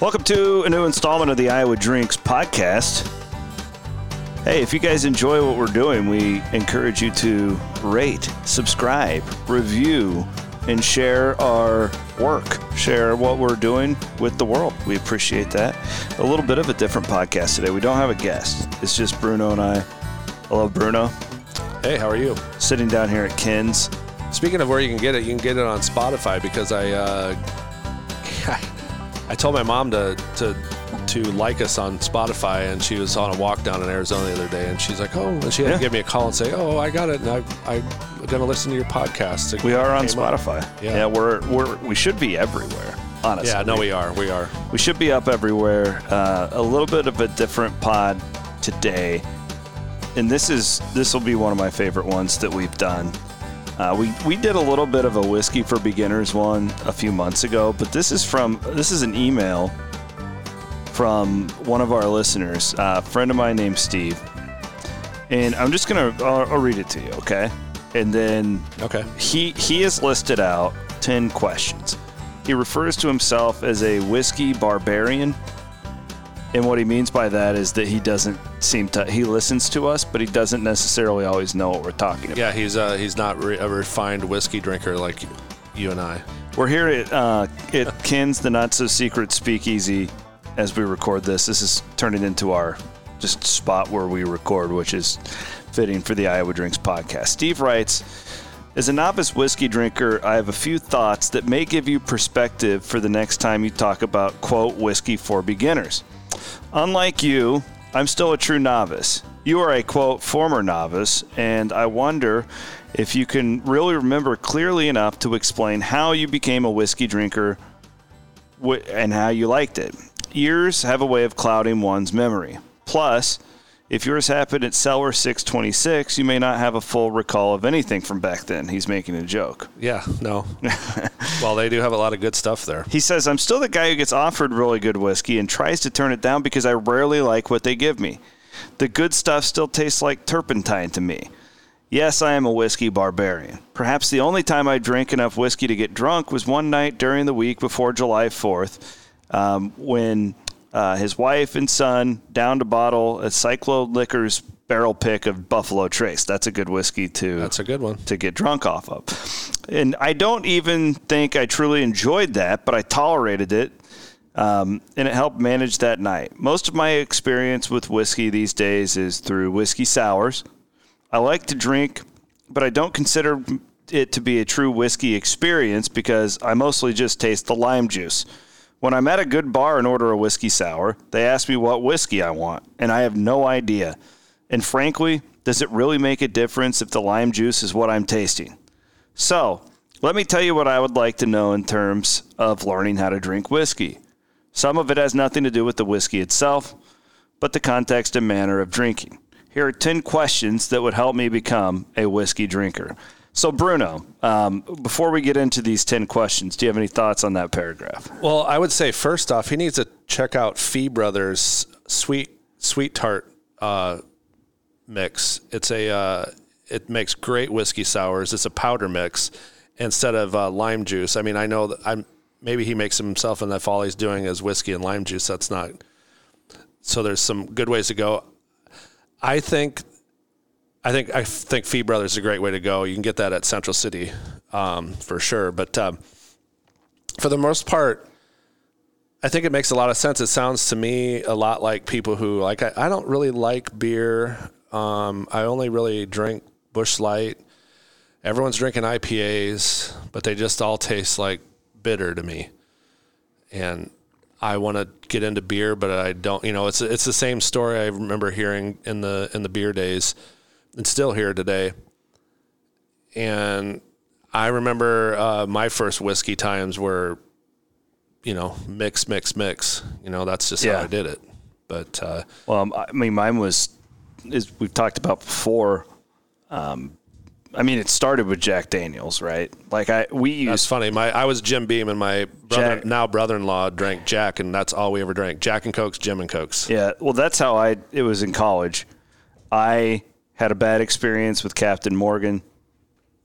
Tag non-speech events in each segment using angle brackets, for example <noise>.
Welcome to a new installment of the Iowa Drinks podcast. Hey, if you guys enjoy what we're doing, we encourage you to rate, subscribe, review, and share our work. Share what we're doing with the world. We appreciate that. A little bit of a different podcast today. We don't have a guest, it's just Bruno and I. Hello, Bruno. Hey, how are you? Sitting down here at Ken's. Speaking of where you can get it, you can get it on Spotify because I uh, I told my mom to to to like us on Spotify, and she was on a walk down in Arizona the other day, and she's like, "Oh," and she had Yeah. to give me a call and say, "Oh, I got it, and I, I'm going to listen to your podcast." It We are on. Spotify. Yeah. yeah, we're, we're we should be everywhere. Honestly, Yeah, no, we are, we are. We should be up everywhere. Uh, a little bit of a different pod today, and this is this will be one of my favorite ones that we've done. Uh, we we did a little bit of a whiskey for beginners one a few months ago, but this is from this is an email from one of our listeners, uh, a friend of mine named Steve, and I'm just gonna I'll, I'll read it to you, okay? And then Okay. he he has listed out 10 questions. He refers to himself as a whiskey barbarian. And what he means by that is that he doesn't seem to he listens to us, but he doesn't necessarily always know what we're talking about. Yeah, he's uh, he's not re- a refined whiskey drinker like you and I. We're here at uh, at <laughs> Ken's the Not So Secret Speakeasy as we record this. This is turning into our just spot where we record, which is fitting for the Iowa Drinks podcast. Steve writes, as a novice whiskey drinker, I have a few thoughts that may give you perspective for the next time you talk about quote whiskey for beginners. Unlike you, I'm still a true novice. You are a quote former novice, and I wonder if you can really remember clearly enough to explain how you became a whiskey drinker and how you liked it. Years have a way of clouding one's memory. Plus, if yours happened at Cellar 626, you may not have a full recall of anything from back then. He's making a joke. Yeah, no. <laughs> well, they do have a lot of good stuff there. He says, I'm still the guy who gets offered really good whiskey and tries to turn it down because I rarely like what they give me. The good stuff still tastes like turpentine to me. Yes, I am a whiskey barbarian. Perhaps the only time I drank enough whiskey to get drunk was one night during the week before July 4th um, when uh, his wife and son down to bottle a Cyclo Liquors barrel pick of Buffalo Trace. That's a good whiskey too That's a good one. to get drunk off of. And I don't even think I truly enjoyed that, but I tolerated it. Um, and it helped manage that night. Most of my experience with whiskey these days is through whiskey sours. I like to drink, but I don't consider it to be a true whiskey experience because I mostly just taste the lime juice. When I'm at a good bar and order a whiskey sour, they ask me what whiskey I want, and I have no idea. And frankly, does it really make a difference if the lime juice is what I'm tasting? So, let me tell you what I would like to know in terms of learning how to drink whiskey. Some of it has nothing to do with the whiskey itself, but the context and manner of drinking. Here are 10 questions that would help me become a whiskey drinker. So, Bruno, um, before we get into these 10 questions, do you have any thoughts on that paragraph? Well, I would say first off, he needs to check out Fee Brothers sweet sweet tart uh, mix. It's a uh, it makes great whiskey sours. It's a powder mix instead of uh, lime juice. I mean, I know that I'm maybe he makes himself, and that's all he's doing is whiskey and lime juice. That's not. So there's some good ways to go. I think. I think I think Fee Brothers is a great way to go. You can get that at Central City um, for sure, but um, for the most part, I think it makes a lot of sense. It sounds to me a lot like people who like I, I don't really like beer. Um, I only really drink Busch Light. Everyone's drinking IPAs, but they just all taste like bitter to me. And I want to get into beer, but I don't. You know, it's it's the same story I remember hearing in the in the beer days, and still here today. And I remember uh, my first whiskey times were you know, mix, mix, mix. You know, that's just Yeah. how I did it. But uh, Well, I mean, mine was, as we've talked about before. Um, I mean, it started with Jack Daniels, right? Like I, we that's used funny. My I was Jim Beam, and my brother, Jack- now brother-in-law drank Jack, and that's all we ever drank: Jack and Cokes, Jim and Cokes. Yeah, well, that's how I. It was in college. I had a bad experience with Captain Morgan,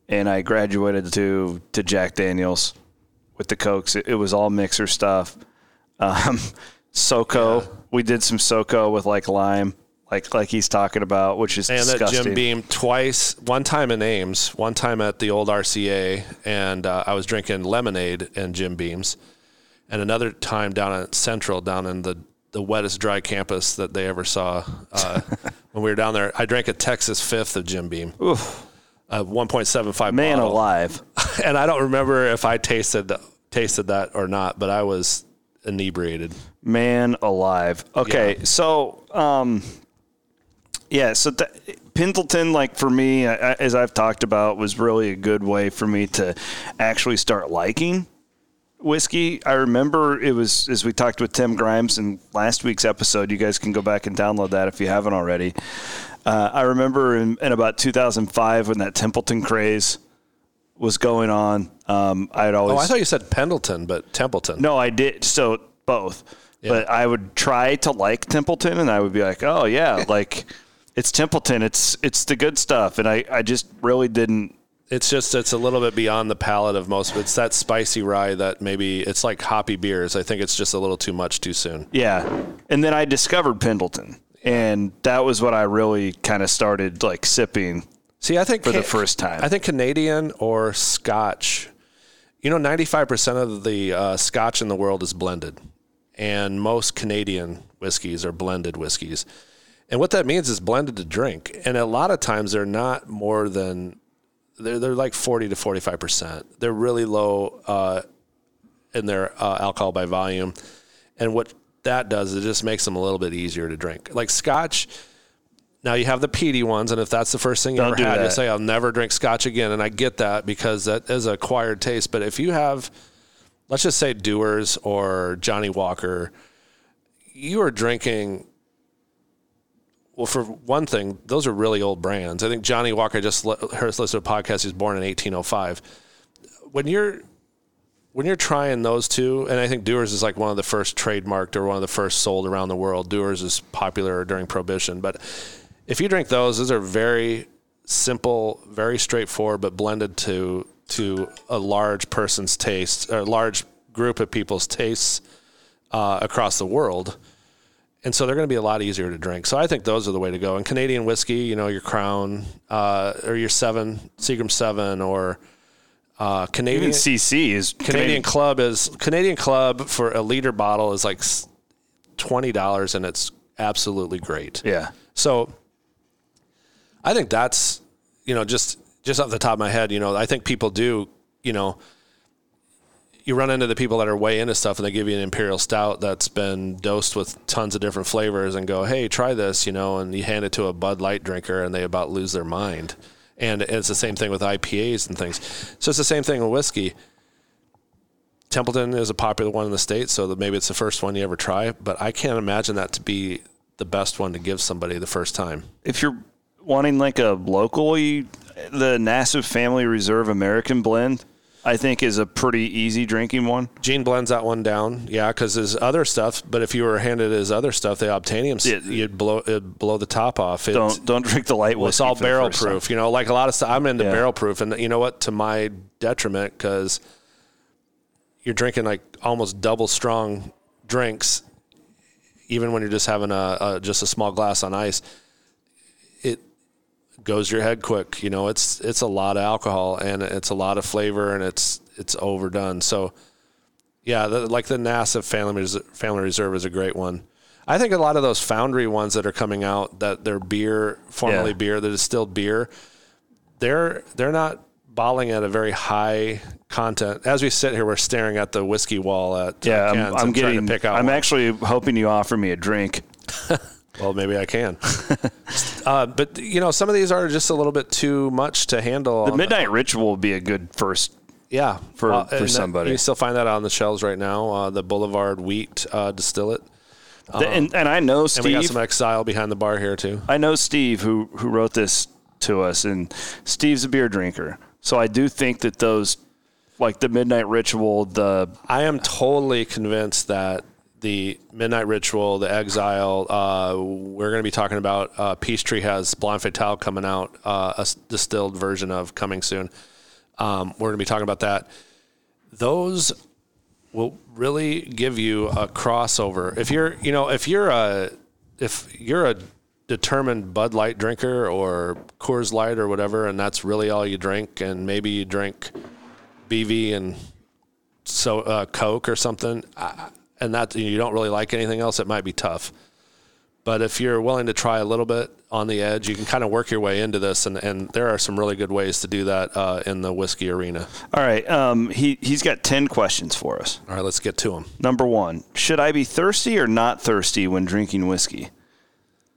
and I graduated to to Jack Daniels with the Cokes. It, it was all mixer stuff. Um, <laughs> SoCo, we did some SoCo with like lime, like like he's talking about, which is and disgusting. that Jim Beam twice, one time in Ames, one time at the old RCA, and uh, I was drinking lemonade and Jim Beams, and another time down at Central, down in the the wettest dry campus that they ever saw. Uh, <laughs> when we were down there, I drank a Texas Fifth of Jim Beam, Oof, a 1.75 man bottle. alive. <laughs> and I don't remember if I tasted tasted that or not, but I was inebriated. Man alive. Okay, Yeah. so um, yeah, so th- Pendleton, like for me, I, I- as I've talked about, was really a good way for me to actually start liking whiskey. I remember it was as we talked with Tim Grimes in last week's episode. You guys can go back and download that if you haven't already. Uh, I remember in, in about 2005 when that Templeton craze was going on. Um, I'd always Oh, I thought you said Pendleton, but Templeton. no, I did. So both. But I would try to like Templeton, and I would be like, "Oh yeah, <laughs> like it's Templeton. It's it's the good stuff." And I I just really didn't. It's just it's a little bit beyond the palate of most. It's that spicy rye that maybe it's like hoppy beers. I think it's just a little too much too soon. Yeah. And then I discovered Pendleton, and that was what I really kind of started like sipping. See, I think For the first time. I think Canadian or Scotch. You know, ninety five percent of the uh, Scotch in the world is blended, and most Canadian whiskeys are blended whiskeys. And what that means is blended to drink. And a lot of times they're not more than they're they're like forty to forty five percent. They're really low uh, in their uh, alcohol by volume, and what that does is it just makes them a little bit easier to drink. Like Scotch. Now you have the peaty ones, and if that's the first thing you Don't ever had, you that. say, "I'll never drink Scotch again," and I get that because that is an acquired taste. But if you have, let's just say Dewar's or Johnnie Walker, you are drinking. Well, for one thing, those are really old brands. I think Johnnie Walker just heard listened to a podcast. He was born in 1805. When you're when you're trying those two, and I think Dewar's is like one of the first trademarked or one of the first sold around the world. Dewar's is popular during Prohibition, but if you drink those, those are very simple, very straightforward, but blended to to a large person's taste or a large group of people's tastes uh, across the world. And so they're going to be a lot easier to drink. So I think those are the way to go. And Canadian whiskey, you know, your Crown uh, or your Seven, Seagram Seven, or uh, Canadian Even CC is Canadian Club is Canadian Club for a liter bottle is like twenty dollars, and it's absolutely great. Yeah. So I think that's you know just just off the top of my head, you know, I think people do you know you run into the people that are way into stuff and they give you an imperial stout that's been dosed with tons of different flavors and go, "Hey, try this," you know, and you hand it to a Bud Light drinker and they about lose their mind. And it's the same thing with IPAs and things. So it's the same thing with whiskey. Templeton is a popular one in the states, so that maybe it's the first one you ever try. But I can't imagine that to be the best one to give somebody the first time. if you're wanting like a locally, the Nassif Family Reserve American blend, I think is a pretty easy drinking one. Gene blends that one down, yeah, because his other stuff. But if you were handed his other stuff, the obtainium, Yeah. you'd blow it'd blow the top off. It, Don't don't drink the light well, it's all barrel first time. proof. You know, like a lot of stuff. I'm into Yeah. barrel proof, and you know what? To my detriment, because you're drinking like almost double strong drinks, even when you're just having a, a just a small glass on ice. Goes your head quick. You know, it's it's a lot of alcohol and it's a lot of flavor and it's it's overdone. So, yeah, the, like the Nassif Family Family Reserve is a great one. I think a lot of those foundry ones that are coming out that they're beer, formerly Yeah. beer, that is still beer. They're they're not bottling at a very high content. As we sit here, we're staring at the whiskey wall at uh, Yeah, I'm, I'm getting. to pick out. I'm one. actually hoping you offer me a drink. <laughs> Well, maybe I can. <laughs> uh, but you know, some of these are just a little bit too much to handle. The Midnight Ritual would be a good first. yeah, for- Uh, for that- somebody. you still find that on the shelves right now. Uh, the Boulevard Wheat uh, Distillate, The- and, and I know and we got Steve. some Exile behind the bar here too. I know Steve who who wrote this to us, and Steve's a beer drinker, so I do think that those, like the Midnight Ritual, the I am totally convinced that the Midnight Ritual, the Exile, uh, we're going to be talking about. Uh, Peace Tree has Blonde Fatale coming out, uh, a distilled version of coming soon. Um, we're going to be talking about that. Those will really give you a crossover. If you're, you know, if you're a if you're a determined Bud Light drinker or Coors Light or whatever, and that's really all you drink, and maybe you drink BV and so uh, Coke or something, uh, and that you don't really like anything else, it might be tough. But if you're willing to try a little bit on the edge, you can kind of work your way into this, and, and there are some really good ways to do that uh, in the whiskey arena. All right. Um, he, he's got 10 questions for us. All right, let's get to them. Number one Should I be thirsty or not thirsty when drinking whiskey?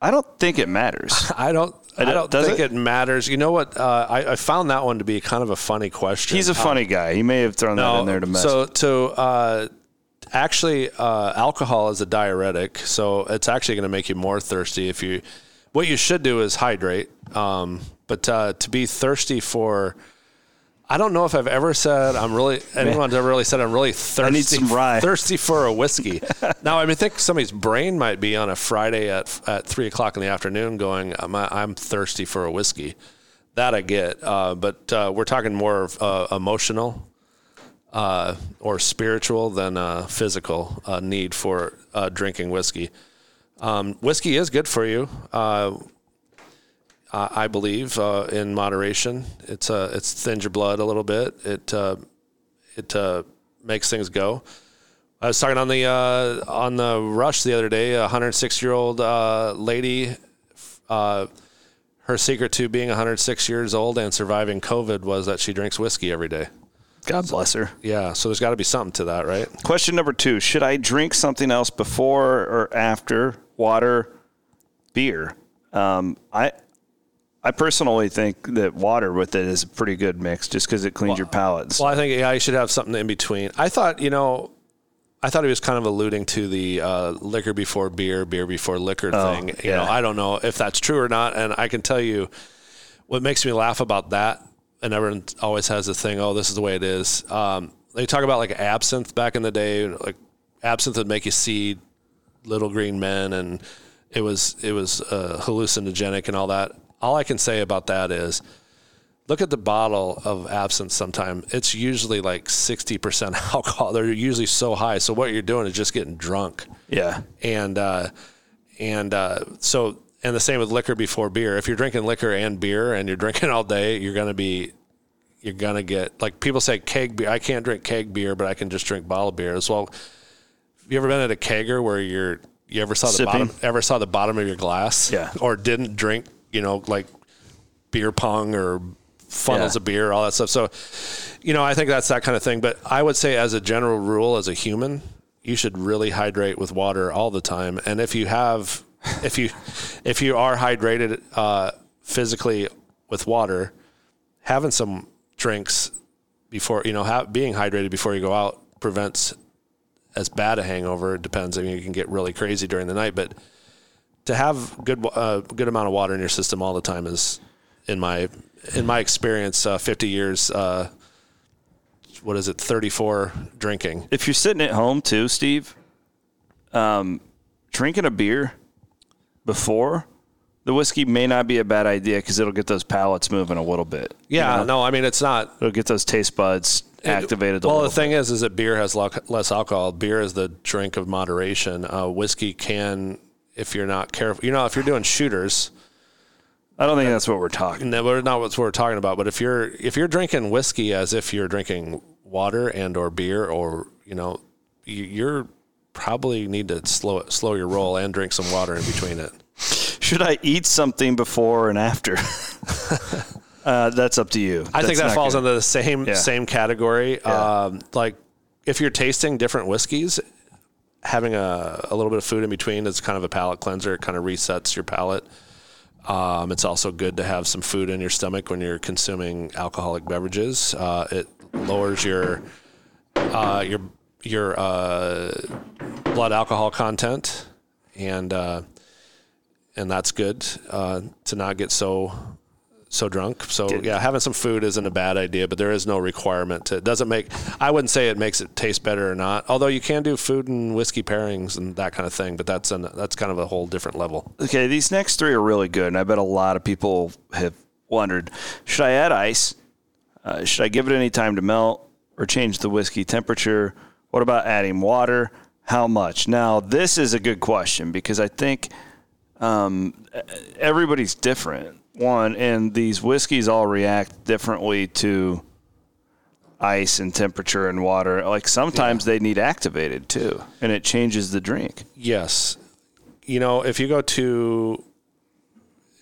I don't think it matters. <laughs> I don't. I don't Does think it? it? matters. You know what? Uh, I, I found that one to be kind of a funny question. He's a funny guy. He may have thrown that in there to mess. So, to uh, actually, uh, alcohol is a diuretic, so it's actually going to make you more thirsty. If you, what you should do is hydrate. Um, but uh, to be thirsty for, I don't know if I've ever said I'm really anyone's ever really said I'm really thirsty. need some rye. Thirsty for a whiskey. <laughs> now I mean, think somebody's brain might be on a Friday at at three o'clock in the afternoon, going, "I'm, I'm thirsty for a whiskey." That I get, uh, but uh, we're talking more of, uh, emotional uh, or spiritual than uh, physical uh, need for uh, drinking whiskey. Um, whiskey is good for you, uh, I believe, uh, in moderation. It's uh, it's thins your blood a little bit. It uh, it makes things go. I was talking on the uh, on the rush the other day. A 106 year old uh, lady. Uh, her secret to being 106 years old and surviving COVID was that she drinks whiskey every day. God bless her. Yeah, so there's got to be something to that, right? Question number two Should I drink something else before or after water, beer? Um, I. I personally think that water with it is a pretty good mix, just because it cleans your palates. Well, I think yeah, you should have something in between. I thought, you know, I thought he was kind of alluding to the uh, liquor before beer, beer before liquor thing. You yeah. know, I don't know if that's true or not, and I can tell you what makes me laugh about that. And everyone always has this thing. Oh, this is the way it is. Um, they talk about like absinthe back in the day. Like absinthe would make you see little green men, and it was it was uh, hallucinogenic and all that. All I can say about that is look at the bottle of absinthe sometime it's usually like 60% <laughs> alcohol they're usually so high so what you're doing is just getting drunk yeah. and uh, and uh, so and the same with liquor before beer if you're drinking liquor and beer and you're <laughs> drinking all day you're gonna be you're gonna get like people say keg beer i can't drink keg beer but i can just drink bottle beer as well have you ever been at a kegger where you're you ever saw the Sipping? bottom ever saw the bottom of your glass Yeah. or didn't drink you know like beer pong or funnels Yeah. of beer all that stuff so you know i think that's that kind of thing but i would say as a general rule as a human you should really hydrate with water all the time and if you have if you if you are hydrated uh, physically with water having some drinks before you know ha- being hydrated before you go out prevents as bad a hangover. It depends. I mean you can get really crazy during the night but to have good uh, good amount of water in your system all the time is in my in my experience uh, 50 years uh, what is it? 34 drinking. If you're sitting at home too, Steve, um, drinking a beer before the whiskey may not be a bad idea because it'll get those palates moving a little bit. yeah You know? no i mean it's not It'll get those taste buds activated. a well the thing is is that beer has lo- less alcohol beer is the drink of moderation uh, whiskey can if you're not careful you know if you're doing shooters I don't think that's what we're talking. No, we're not what we're talking about. But if you're if you're drinking whiskey as if you're drinking water and or beer or you know, you, you're probably need to slow slow your roll and drink some water in between it. Should I eat something before and after? <laughs> uh, that's up to you. I think that falls good. into the same Yeah. same category. Um, like if you're tasting different whiskeys, having a, a little bit of food in between is kind of a palate cleanser. It kind of resets your palate. Um, it's also good to have some food in your stomach when you're consuming alcoholic beverages. Uh, it lowers your uh, your your uh, blood alcohol content, and uh, and that's good uh, to not get so so drunk. So yeah, having some food isn't a bad idea, but there is no requirement to. It doesn't make. I wouldn't say it makes it taste better or not. Although you can do food and whiskey pairings and that kind of thing, but that's an that's kind of a whole different level. Okay, these next three are really good, and I bet a lot of people have wondered: Should I add ice? Uh, should I give it any time to melt, or change the whiskey temperature, What about adding water? How much? Now, this is a good question because I think um, everybody's different. One, and these whiskeys all react differently to ice and temperature and water. Like sometimes yeah. they need activated too, and it changes the drink. Yes. You know, if you go to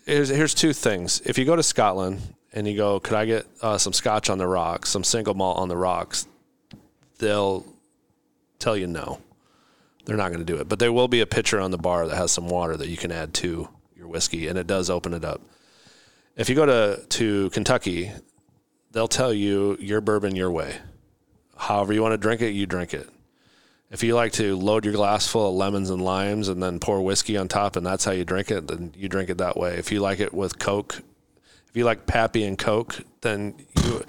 here's here's two things. If you go to Scotland and you go, could I get uh, some Scotch on the rocks, some single malt on the rocks? They'll tell you no. They're not going to do it, but there will be a pitcher on the bar that has some water that you can add to your whiskey, and it does open it up. If you go to to Kentucky, they'll tell you your bourbon your way. However you want to drink it, you drink it. If you like to load your glass full of lemons and limes and then pour whiskey on top and that's how you drink it, then you drink it that way. If you like it with Coke, if you like Pappy and Coke, then you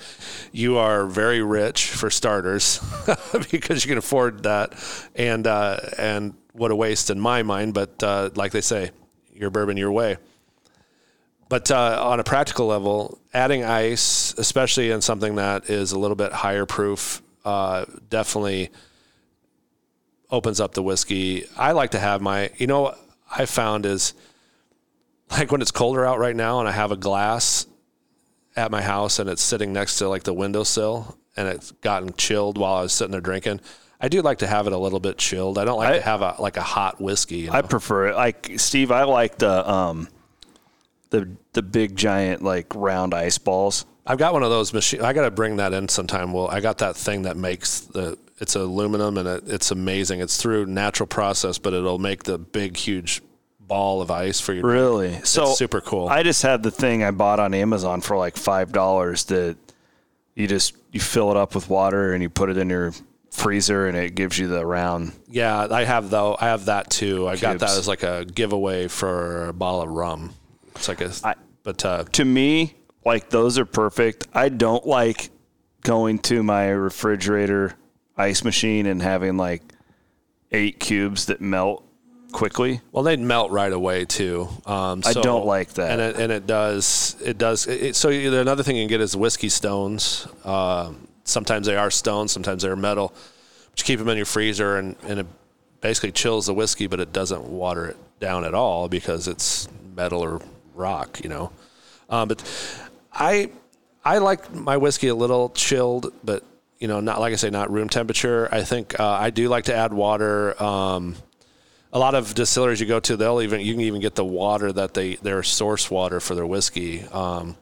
you are very rich for starters <laughs> because you can afford that. And uh, and what a waste in my mind. But uh, like they say, your bourbon your way. But uh, on a practical level, adding ice, especially in something that is a little bit higher proof, uh, definitely opens up the whiskey. I like to have my, you know, I found is like when it's colder out right now and I have a glass at my house and it's sitting next to like the windowsill and it's gotten chilled while I was sitting there drinking. I do like to have it a little bit chilled. I don't like I, to have a like a hot whiskey. You know? I prefer it. Like Steve, I like the um the the big giant like round ice balls. I've got one of those machines. I got to bring that in sometime. Well, I got that thing that makes the it's aluminum and it, it's amazing. It's through natural process, but it'll make the big huge ball of ice for your really drink. so it's super cool. I just had the thing I bought on Amazon for like five dollars that you just you fill it up with water and you put it in your freezer and it gives you the round. Yeah, I have though. I have that too. I cubes. got that as like a giveaway for a bottle of rum. It's like a, I, but uh, to me, like those are perfect. I don't like going to my refrigerator ice machine and having like eight cubes that melt quickly. Well, they'd melt right away too. Um, so, I don't like that, and it, and it does. It does. It, so another thing you can get is whiskey stones. Uh, sometimes they are stones, sometimes they're metal. But you keep them in your freezer, and, and it basically chills the whiskey, but it doesn't water it down at all because it's metal or rock, you know. Um, but I I like my whiskey a little chilled, but you know, not like I say, not room temperature. I think uh, I do like to add water. Um, a lot of distilleries you go to, they'll even you can even get the water that they their source water for their whiskey. Um,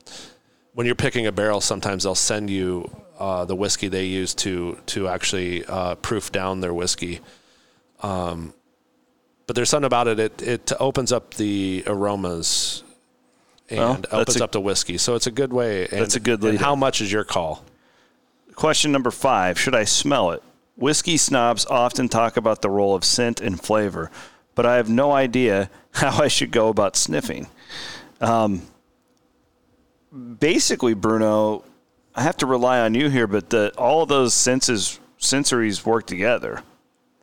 when you're picking a barrel, sometimes they'll send you uh, the whiskey they use to to actually uh, proof down their whiskey. Um, but there's something about it; it it opens up the aromas and well, opens a, up the whiskey. So it's a good way. And, that's a good. And how much is your call? Question number five: Should I smell it? Whiskey snobs often talk about the role of scent and flavor, but I have no idea <laughs> how I should go about sniffing. Um, basically, Bruno, I have to rely on you here, but the, all of those senses sensories work together.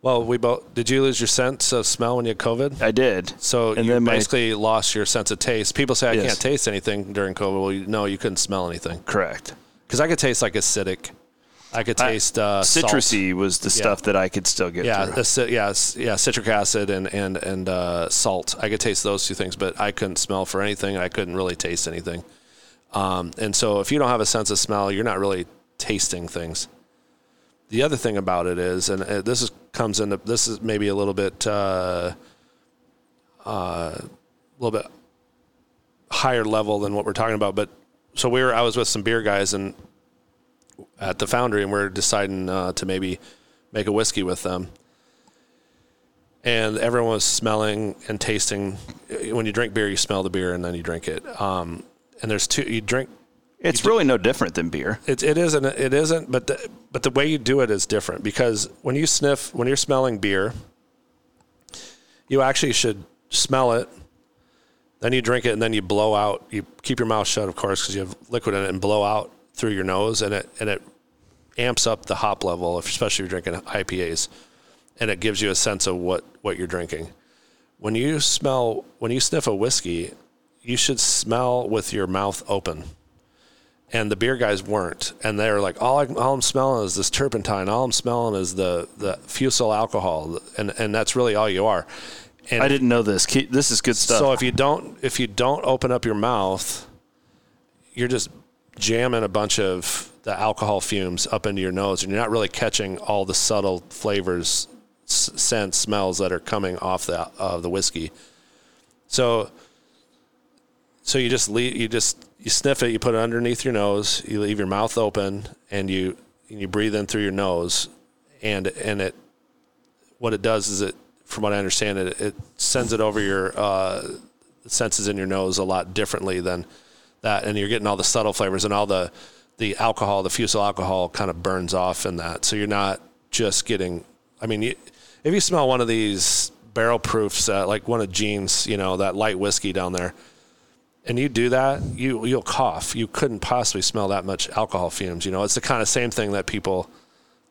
Well, we both did. You lose your sense of smell when you had COVID? I did. So and you then basically my, lost your sense of taste. People say I yes. can't taste anything during COVID. Well, you, no, you couldn't smell anything. Correct. Because I could taste like acidic. I could taste uh, citrusy salt. was the stuff that I could still get. Yeah, through. yeah, yeah. Citric acid and and and uh, salt. I could taste those two things, but I couldn't smell for anything. I couldn't really taste anything. Um, and so, if you don't have a sense of smell, you're not really tasting things. The other thing about it is, and uh, this is comes into this is maybe a little bit uh, uh, a little bit higher level than what we're talking about. But so we were I was with some beer guys and at the foundry, and we are deciding uh, to maybe make a whiskey with them. And everyone was smelling and tasting. When you drink beer, you smell the beer and then you drink it. Um, and there's two. You drink it's really no different than beer. It, it isn't. It isn't. But the, but the way you do it is different because when you sniff, when you're smelling beer, you actually should smell it. Then you drink it, and then you blow out. You keep your mouth shut, of course, because you have liquid in it, and blow out through your nose, and it and it amps up the hop level, especially if you're drinking IPAs, and it gives you a sense of what what you're drinking. When you smell, when you sniff a whiskey, you should smell with your mouth open and the beer guys weren't, and they were like, all, I, all I'm smelling is this turpentine. All I'm smelling is the the fusel alcohol, and and that's really all you are. And I didn't know this. This is good stuff. so if you don't if you don't open up your mouth, you're just jamming a bunch of the alcohol fumes up into your nose, and you're not really catching all the subtle flavors, scents, smells that are coming off the of the whiskey. So, so you just leave, you just you sniff it, you put it underneath your nose, you leave your mouth open, and you and you breathe in through your nose, and and it what it does is it, from what I understand, it it sends it over your uh, senses in your nose a lot differently than that, and you're getting all the subtle flavors and all the the alcohol, the fusel alcohol, kind of burns off in that. So you're not just getting. I mean, you, if you smell one of these barrel proofs, uh, like one of Gene's, you know, that light whiskey down there, and you do that, you you'll cough. You couldn't possibly smell that much alcohol fumes. You know, it's the kind of same thing that people.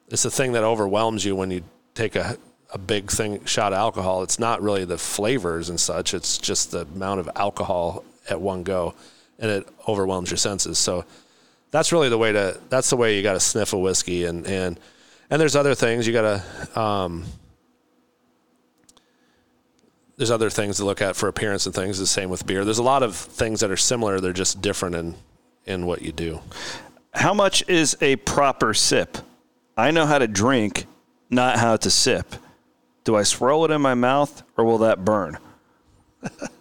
It's the thing that overwhelms you when you take a a big thing shot of alcohol. It's not really the flavors and such. It's just the amount of alcohol at one go, and it overwhelms your senses. So that's really the way to. That's the way you got to sniff a whiskey, and and and there's other things you got to. Um, there's other things to look at for appearance and things. The same with beer. There's a lot of things that are similar. They're just different in in what you do. How much is a proper sip? I know how to drink, not how to sip. Do I swirl it in my mouth or will that burn? <laughs>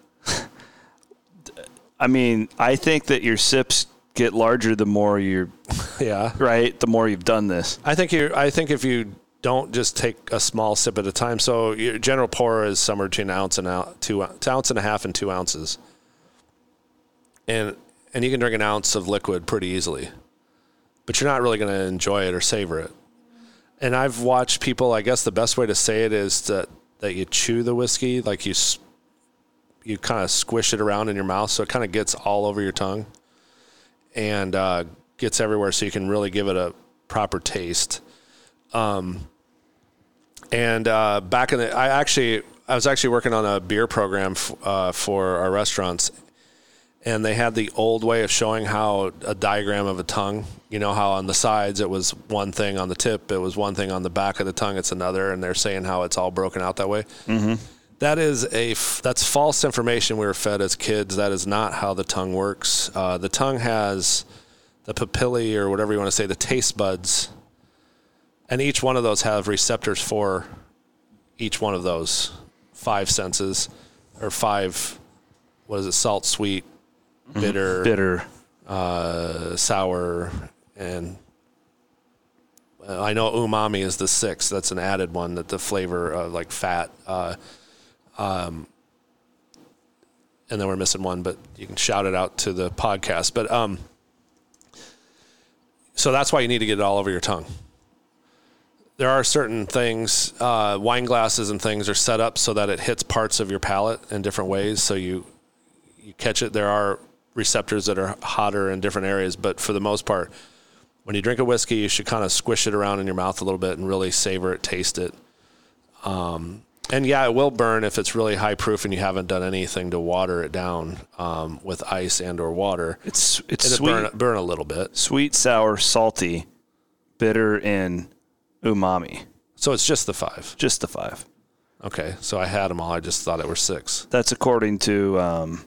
I mean, I think that your sips get larger the more you're <laughs> Yeah. right, the more you've done this. I think you. I think if you don't just take a small sip at a time. So your general pour is somewhere between an ounce and out two ounce and a half and two ounces, and and you can drink an ounce of liquid pretty easily, but you're not really going to enjoy it or savor it. And I've watched people. I guess the best way to say it is that that you chew the whiskey, like you you kind of squish it around in your mouth, so it kind of gets all over your tongue, and uh, gets everywhere, so you can really give it a proper taste. Um, and uh, back in the, I actually, I was actually working on a beer program f- uh, for our restaurants, and they had the old way of showing how a diagram of a tongue. You know how on the sides it was one thing, on the tip it was one thing, on the back of the tongue it's another, and they're saying how it's all broken out that way. Mm-hmm. Is a f- that's false information we were fed as kids. That is not how the tongue works. Uh, the tongue has the papillae or whatever you want to say, the taste buds and each one of those have receptors for each one of those five senses or five what is it salt sweet bitter Bitter. uh, sour and i know umami is the sixth that's an added one that the flavor of like fat uh, um, and then we're missing one but you can shout it out to the podcast but um, so that's why you need to get it all over your tongue there are certain things, uh, wine glasses and things are set up so that it hits parts of your palate in different ways. So you you catch it. There are receptors that are hotter in different areas, but for the most part, when you drink a whiskey, you should kind of squish it around in your mouth a little bit and really savor it, taste it. Um, and yeah, it will burn if it's really high proof and you haven't done anything to water it down um, with ice and or water. It's it's It'll sweet, burn, burn a little bit. sweet, sour, salty, bitter, and umami. So it's just the five. Just the five. Okay, so I had them all. I just thought it were six. That's according to um,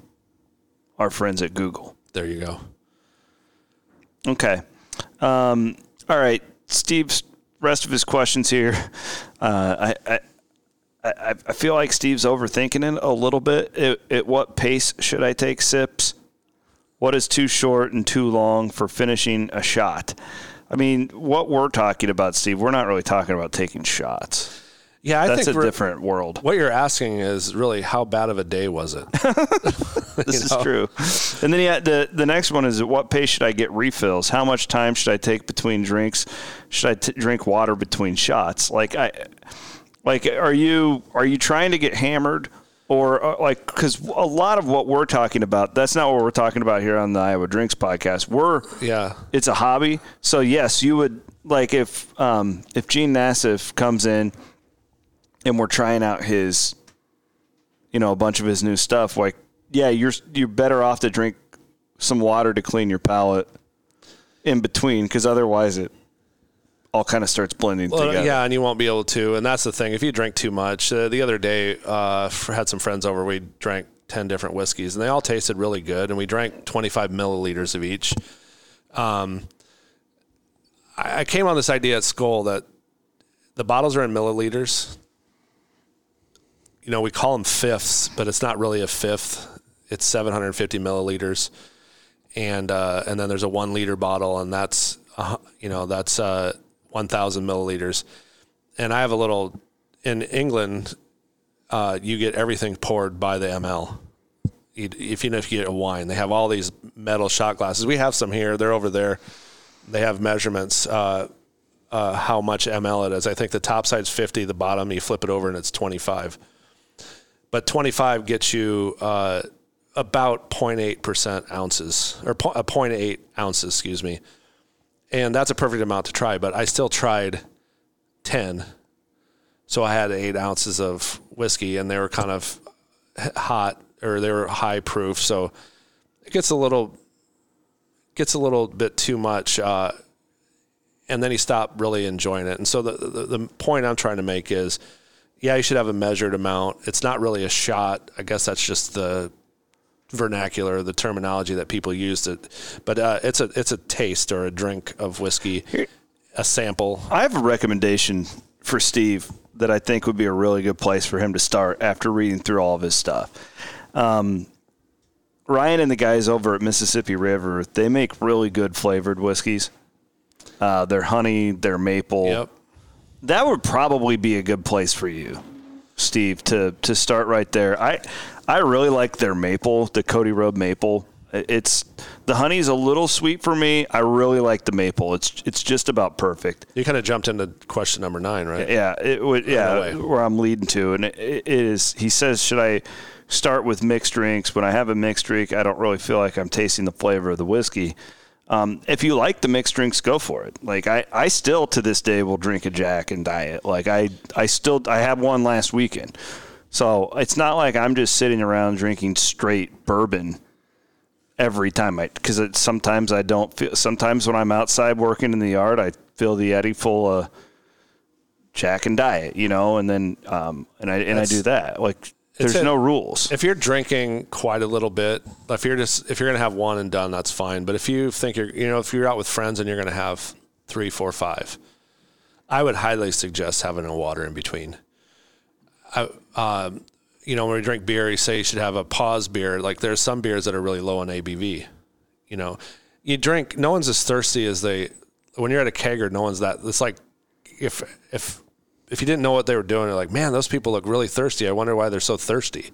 our friends at Google. There you go. Okay. Um, all right. Steve's rest of his questions here. <laughs> Uh, I, I I I feel like Steve's overthinking it a little bit. At, at what pace should I take sips? What is too short and too long for finishing a shot? I mean, what we're talking about, Steve, we're not really talking about taking shots. Yeah, I That's think a different world. What you're asking is really how bad of a day was it? <laughs> <laughs> This know? is true. And then yeah, the the next one is at what pace should I get refills? How much time should I take between drinks? Should I t- drink water between shots? Like I, like are you are you trying to get hammered? Or uh, like, because a lot of what we're talking about, that's not what we're talking about here on the Iowa Drinks podcast. We're yeah, it's a hobby. So yes, you would like if um, if Gene Nassif comes in and we're trying out his, you know, a bunch of his new stuff. Like, yeah, you're you're better off to drink some water to clean your palate in between because otherwise it all kind of starts blending Well, together. yeah, and you won't be able to. And that's the thing. If you drink too much, uh, the other day, uh, had some friends over. We drank ten different whiskeys, and they all tasted really good. And we drank twenty five milliliters of each. Um, I, I came on this idea at school that the bottles are in milliliters. You know, we call them fifths, but it's not really a fifth. It's 750 milliliters, and uh, and then there's a one liter bottle, and that's uh, you know that's uh, 1,000 milliliters. And I have a little in England. Uh, you get everything poured by the ml. If you know if you get a wine, they have all these metal shot glasses. We have some here. They're over there. They have measurements. Uh, uh, how much ml it is. I think the top side's 50, the bottom you flip it over and it's 25. But 25 gets you uh, about 0.8% ounces or po- uh, 0.8 ounces, excuse me. And that's a perfect amount to try, but I still tried 10. So I had eight ounces of whiskey and they were kind of hot or they were high proof. So it gets a little, gets a little bit too much. Uh, and then he stopped really enjoying it. And so the, the the point I'm trying to make is, yeah, you should have a measured amount. It's not really a shot. I guess that's just the vernacular, the terminology that people use. It, but uh, it's a it's a taste or a drink of whiskey, a sample. I have a recommendation for Steve that I think would be a really good place for him to start after reading through all of his stuff. Um, Ryan and the guys over at Mississippi River, they make really good flavored whiskeys. Uh, they're honey, they're maple. Yep. That would probably be a good place for you, Steve, to to start right there. I I really like their maple, the Cody Road maple. It's the honey's a little sweet for me. I really like the maple. It's it's just about perfect. You kind of jumped into question number nine, right? Yeah, it would. Yeah, where I'm leading to, and it, it is. He says, should I start with mixed drinks? When I have a mixed drink, I don't really feel like I'm tasting the flavor of the whiskey. Um, if you like the mixed drinks, go for it. Like I, I still to this day will drink a Jack and diet. Like I, I still I had one last weekend. So it's not like I'm just sitting around drinking straight bourbon every time I because sometimes I don't feel. Sometimes when I'm outside working in the yard, I fill the eddy full of Jack and Diet, you know, and then um, and I and I do that. Like there's a- no rules. If you're drinking quite a little bit, if you're just if you're gonna have one and done, that's fine. But if you think you're you know if you're out with friends and you're gonna have three, four, five, I would highly suggest having a water in between. I, um, you know, when we drink beer, you say you should have a pause beer. Like there's some beers that are really low in ABV. You know, you drink. No one's as thirsty as they. When you're at a kegger, no one's that. It's like if if if you didn't know what they were doing, you're like, man, those people look really thirsty. I wonder why they're so thirsty.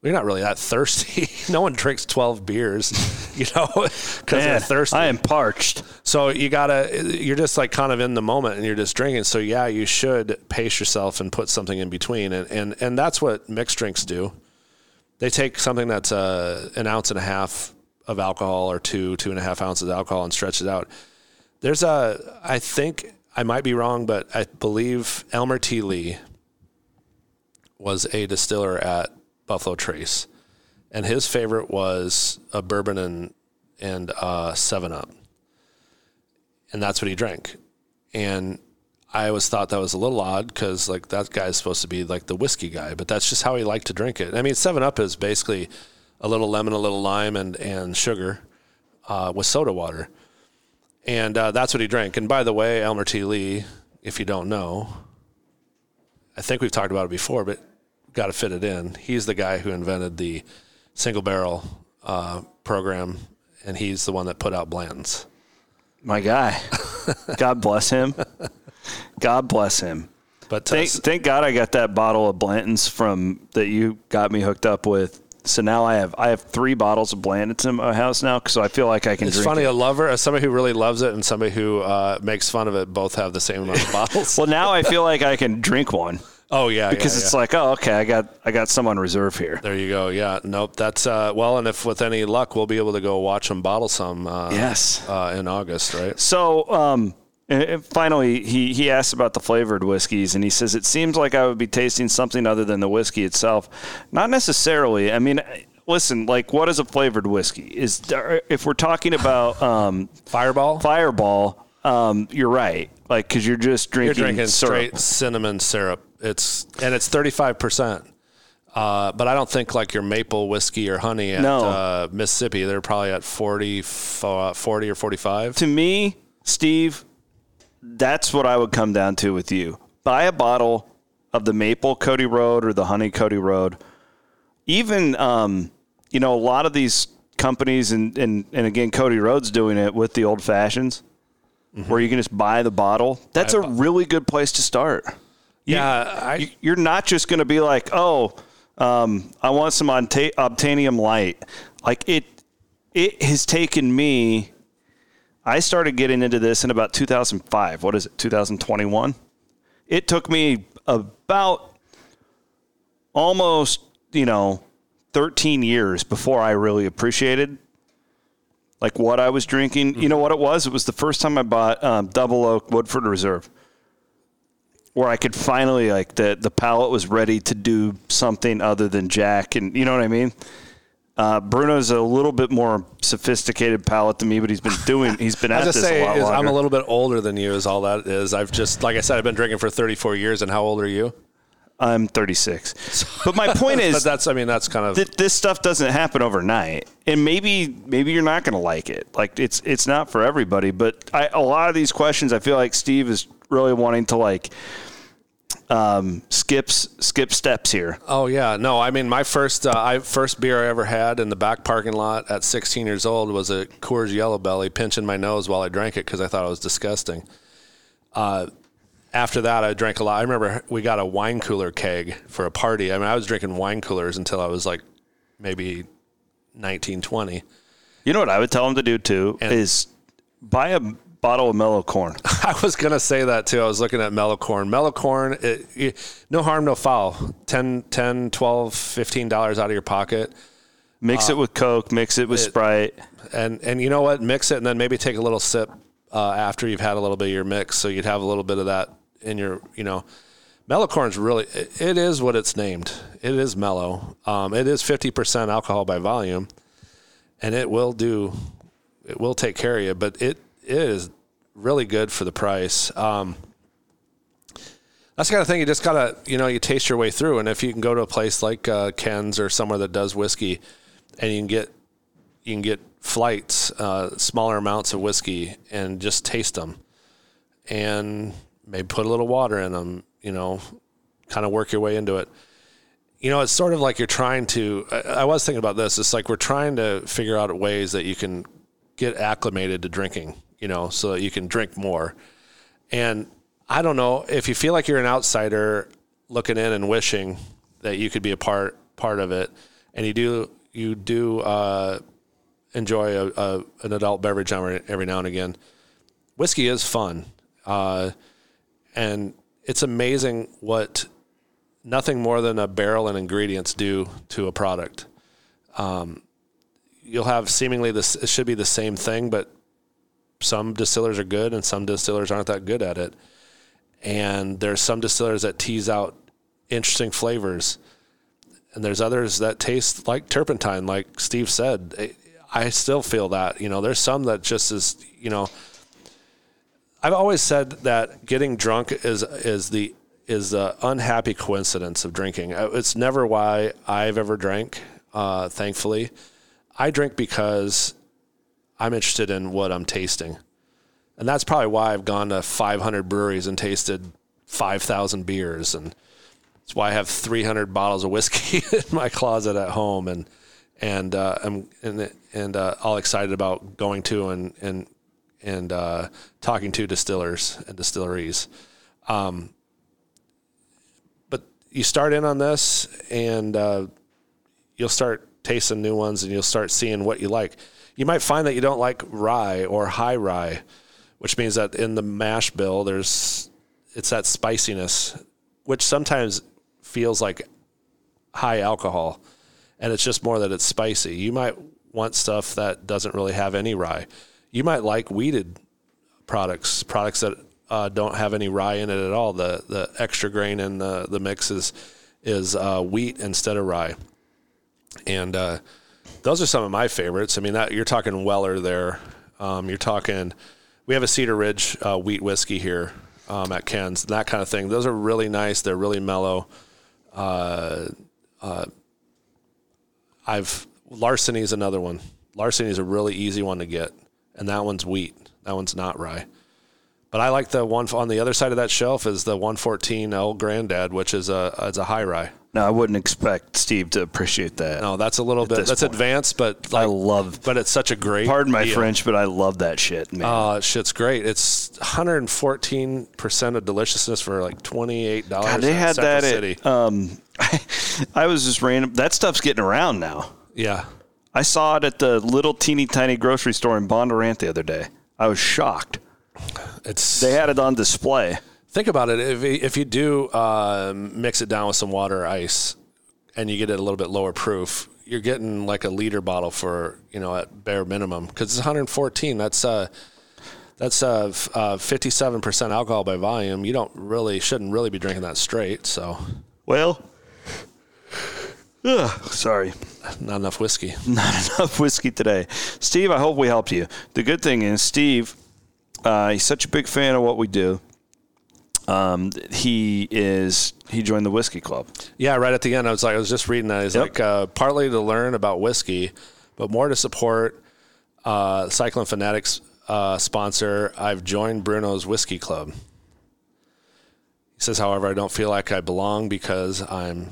Well, you're not really that thirsty. <laughs> no one drinks 12 beers, <laughs> you know, because they're thirsty. I am parched. So you gotta, you're just like kind of in the moment and you're just drinking. So yeah, you should pace yourself and put something in between. And, and, and that's what mixed drinks do. They take something that's uh, an ounce and a half of alcohol or two, two and a half ounces of alcohol and stretch it out. There's a, I think I might be wrong, but I believe Elmer T. Lee was a distiller at Buffalo Trace. And his favorite was a bourbon and, and uh, 7 Up and that's what he drank. And I always thought that was a little odd because like that guy's supposed to be like the whiskey guy, but that's just how he liked to drink it. I mean, Seven Up is basically a little lemon, a little lime, and and sugar uh, with soda water, and uh, that's what he drank. And by the way, Elmer T. Lee, if you don't know, I think we've talked about it before, but got to fit it in. He's the guy who invented the single barrel uh, program, and he's the one that put out Blanton's. My guy. God bless him. God bless him. But uh, Thank, thank God I got that bottle of Blanton's from that you got me hooked up with. So now I have I have three bottles of Blanton's in my house now, so I feel like I can It's funny, It. a lover, as somebody who really loves it, and somebody who uh, makes fun of it, both have the same amount of <laughs> bottles. Well, now I feel like I can drink one oh yeah, because yeah, it's yeah. like, oh, okay, I got I got some on reserve here. there you go. Yeah, nope. That's uh, well, and if with any luck, we'll be able to go watch them bottle some. Uh, Yes. uh, in August, right? So, um, and- finally, he, he asked about the flavored whiskeys, and he says, It seems like I would be tasting something other than the whiskey itself. Not necessarily. I mean, listen, like what is a flavored whiskey? Is there, if we're talking about um, Fireball. Fireball, um, you're right. Like because you're just drinking, You're drinking, straight cinnamon syrup. It's and it's 35 percent. Uh, but I don't think like your maple whiskey or honey at No. uh, Mississippi. They're probably at 40, uh, 40 or 45. To me, Steve, that's what I would come down to with you. Buy a bottle of the maple Cody Road or the honey Cody Road. Even, um, you know, a lot of these companies, and, and, and again, Cody Road's doing it with the old fashions, where you can just buy the bottle. That's a really good place to start. Yeah, I, You- You're not just going to be like, oh, um, I want some Obtanium Light. Like it, it has taken me. I started getting into this in about 2005. What is it? 2021. It took me about almost, you know, 13 years before I really appreciated like what I was drinking. You know what it was? It was the first time I bought um, Double Oak Woodford Reserve where I could finally like the the palate was ready to do something other than Jack, and you know what I mean. Uh, Bruno's a little bit more sophisticated palate than me, but he's been doing <laughs> he's been at this say a lot is longer. I'm a little bit older than you. Is all that is. I've just like I said, I've been drinking for 34 years. And how old are you? I'm 36, but my point <laughs> But is that's I mean that's kind of th- this stuff doesn't happen overnight, and maybe maybe you're not going to like it. Like it's it's not for everybody. But I, a lot of these questions, I feel like Steve is really wanting to like um, skips skip steps here. Oh yeah, no. I mean, my first uh, I first beer I ever had in the back parking lot at 16 years old was a Coors Yellow Belly, pinching my nose while I drank it because I thought it was disgusting. Uh, after that, I drank a lot. I remember we got a wine cooler keg for a party. I mean, I was drinking wine coolers until I was like maybe 19, 20. You know what I would tell him to do too is buy a bottle of mellow corn. <laughs> I was gonna say that too. I was looking at mellow corn. Mellow corn, it, it- no harm, no foul. 10, 10 12 15 dollars out of your pocket. Mix it with Coke, mix it with Sprite. and and you know what mix it and then maybe take a little sip uh, after you've had a little bit of your mix so you'd have a little bit of that in your you know mellow corn's really it, it is what it's named it is mellow um, it is 50% alcohol by volume and it will do it will take care of you but it, it is really good for the price um, that's the kind of thing you just gotta you know you taste your way through and if you can go to a place like uh, ken's or somewhere that does whiskey and you can get you can get flights, uh, smaller amounts of whiskey, and just taste them, and maybe put a little water in them. You know, kind of work your way into it. You know, it's sort of like you're trying to. I, I was thinking about this. It's like we're trying to figure out ways that you can get acclimated to drinking. You know, so that you can drink more. And I don't know if you feel like you're an outsider looking in and wishing that you could be a part part of it, and you do you do uh, enjoy a, a, an adult beverage every, now and again. Whiskey is fun, uh, and it's amazing what nothing more than a barrel and ingredients do to a product. Um, you'll have seemingly this it should be the same thing, but some distillers are good and some distillers aren't that good at it. And there's some distillers that tease out interesting flavors and there's others that taste like turpentine, like Steve said. I- still feel that. You know, there's some that just is. You know, I've always said that getting drunk is is the is the unhappy coincidence of drinking. Uh, It's never why I've ever drank. Uh, thankfully, I drink because I'm interested in what I'm tasting, and that's probably why I've gone to 500 breweries and tasted 5,000 beers and that's why I have 300 bottles of whiskey <laughs> in my closet at home, and and uh, I'm and and uh, all excited about going to and and and uh, talking to distillers and distilleries. Um, but you start in on this, and uh, you'll start tasting new ones, and you'll start seeing what you like. You might find that you don't like rye or high rye, which means that in the mash bill, there's it's that spiciness, which sometimes feels like high alcohol, and it's just more that it's spicy. You might want stuff that doesn't really have any rye. You might like wheated products, products that uh, don't have any rye in it at all. The the extra grain in the the mix is is uh, wheat instead of rye. and uh, those are some of my favorites. I mean, that you're talking Weller there. Um, you're talking. We have a Cedar Ridge uh, wheat whiskey here um, at Ken's, that kind of thing. Those are really nice. They're really mellow. Uh, uh, I've Larceny is another one. Larceny is a really easy one to get, and that one's wheat. That one's not rye. But I like the one on the other side of that shelf is the 114 Old Granddad, which is a it's a high rye. No, I wouldn't expect Steve to appreciate that. No, that's a little bit that's point. advanced, but like, I love. But it's such a great. Pardon my deal. French, but I love that shit, man. Uh, shit's great. It's 114 percent of deliciousness for like 28 dollars. They had that City. at. Um, I, <laughs> I was just random. That stuff's getting around now. Yeah, I saw it at the little teeny tiny grocery store in Bondurant the other day. I was shocked. It's they had it on display. Think about it. If if you do uh, mix it down with some water, ice, and you get it a little bit lower proof, you're getting like a liter bottle for you know at bare minimum because it's 114. That's uh that's uh, uh 57% alcohol by volume. You don't really shouldn't really be drinking that straight. So well. Ugh, sorry. Not enough whiskey. <laughs> Not enough whiskey today. Steve, I hope we helped you. The good thing is, Steve uh, he's such a big fan of what we do. Um, he is he joined the whiskey club. Yeah, right at the end, I was like, I was just reading that. He's yep. like, uh, partly to learn about whiskey, but more to support uh, Cycling Fanatics uh, sponsor. I've joined Bruno's Whiskey Club. He says, however, I don't feel like I belong because I'm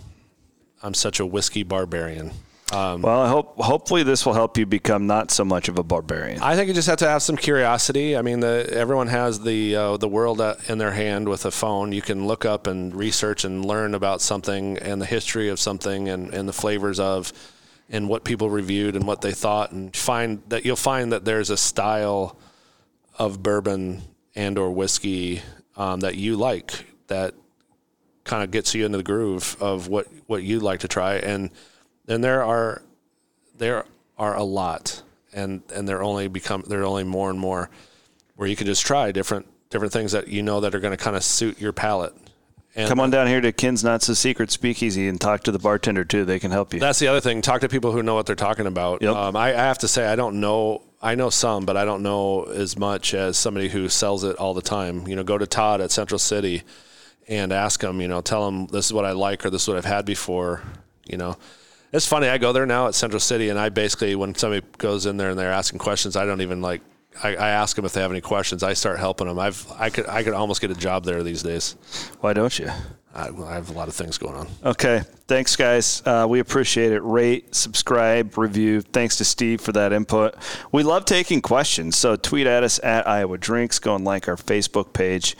I'm such a whiskey barbarian. Um, well, I hope hopefully this will help you become not so much of a barbarian. I think you just have to have some curiosity. I mean, the, everyone has the uh, the world in their hand with a phone. You can look up and research and learn about something and the history of something and, and the flavors of and what people reviewed and what they thought and find that you'll find that there's a style of bourbon and or whiskey um, that you like that kind of gets you into the groove of what what you'd like to try and and there are there are a lot, and and they're only become they're only more and more where you can just try different different things that you know that are going to kind of suit your palate. And Come on down here to Ken's Not So Secret Speakeasy and talk to the bartender too. They can help you. That's the other thing. Talk to people who know what they're talking about. Yep. Um, I, I have to say I don't know. I know some, but I don't know as much as somebody who sells it all the time. You know, go to Todd at Central City and ask him. You know, tell him this is what I like or this is what I've had before. You know, it's funny. I go there now at Central City, and I basically, when somebody goes in there and they're asking questions, I don't even like. I, I ask them if they have any questions. I start helping them. I've I could I could almost get a job there these days. Why don't you? I, I have a lot of things going on. Okay, thanks guys. Uh, we appreciate it. Rate, subscribe, review. Thanks to Steve for that input. We love taking questions, so tweet at us at Iowa Drinks. Go and like our Facebook page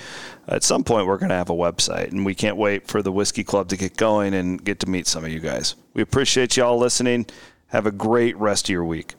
at some point we're going to have a website and we can't wait for the whiskey club to get going and get to meet some of you guys. We appreciate you all listening. Have a great rest of your week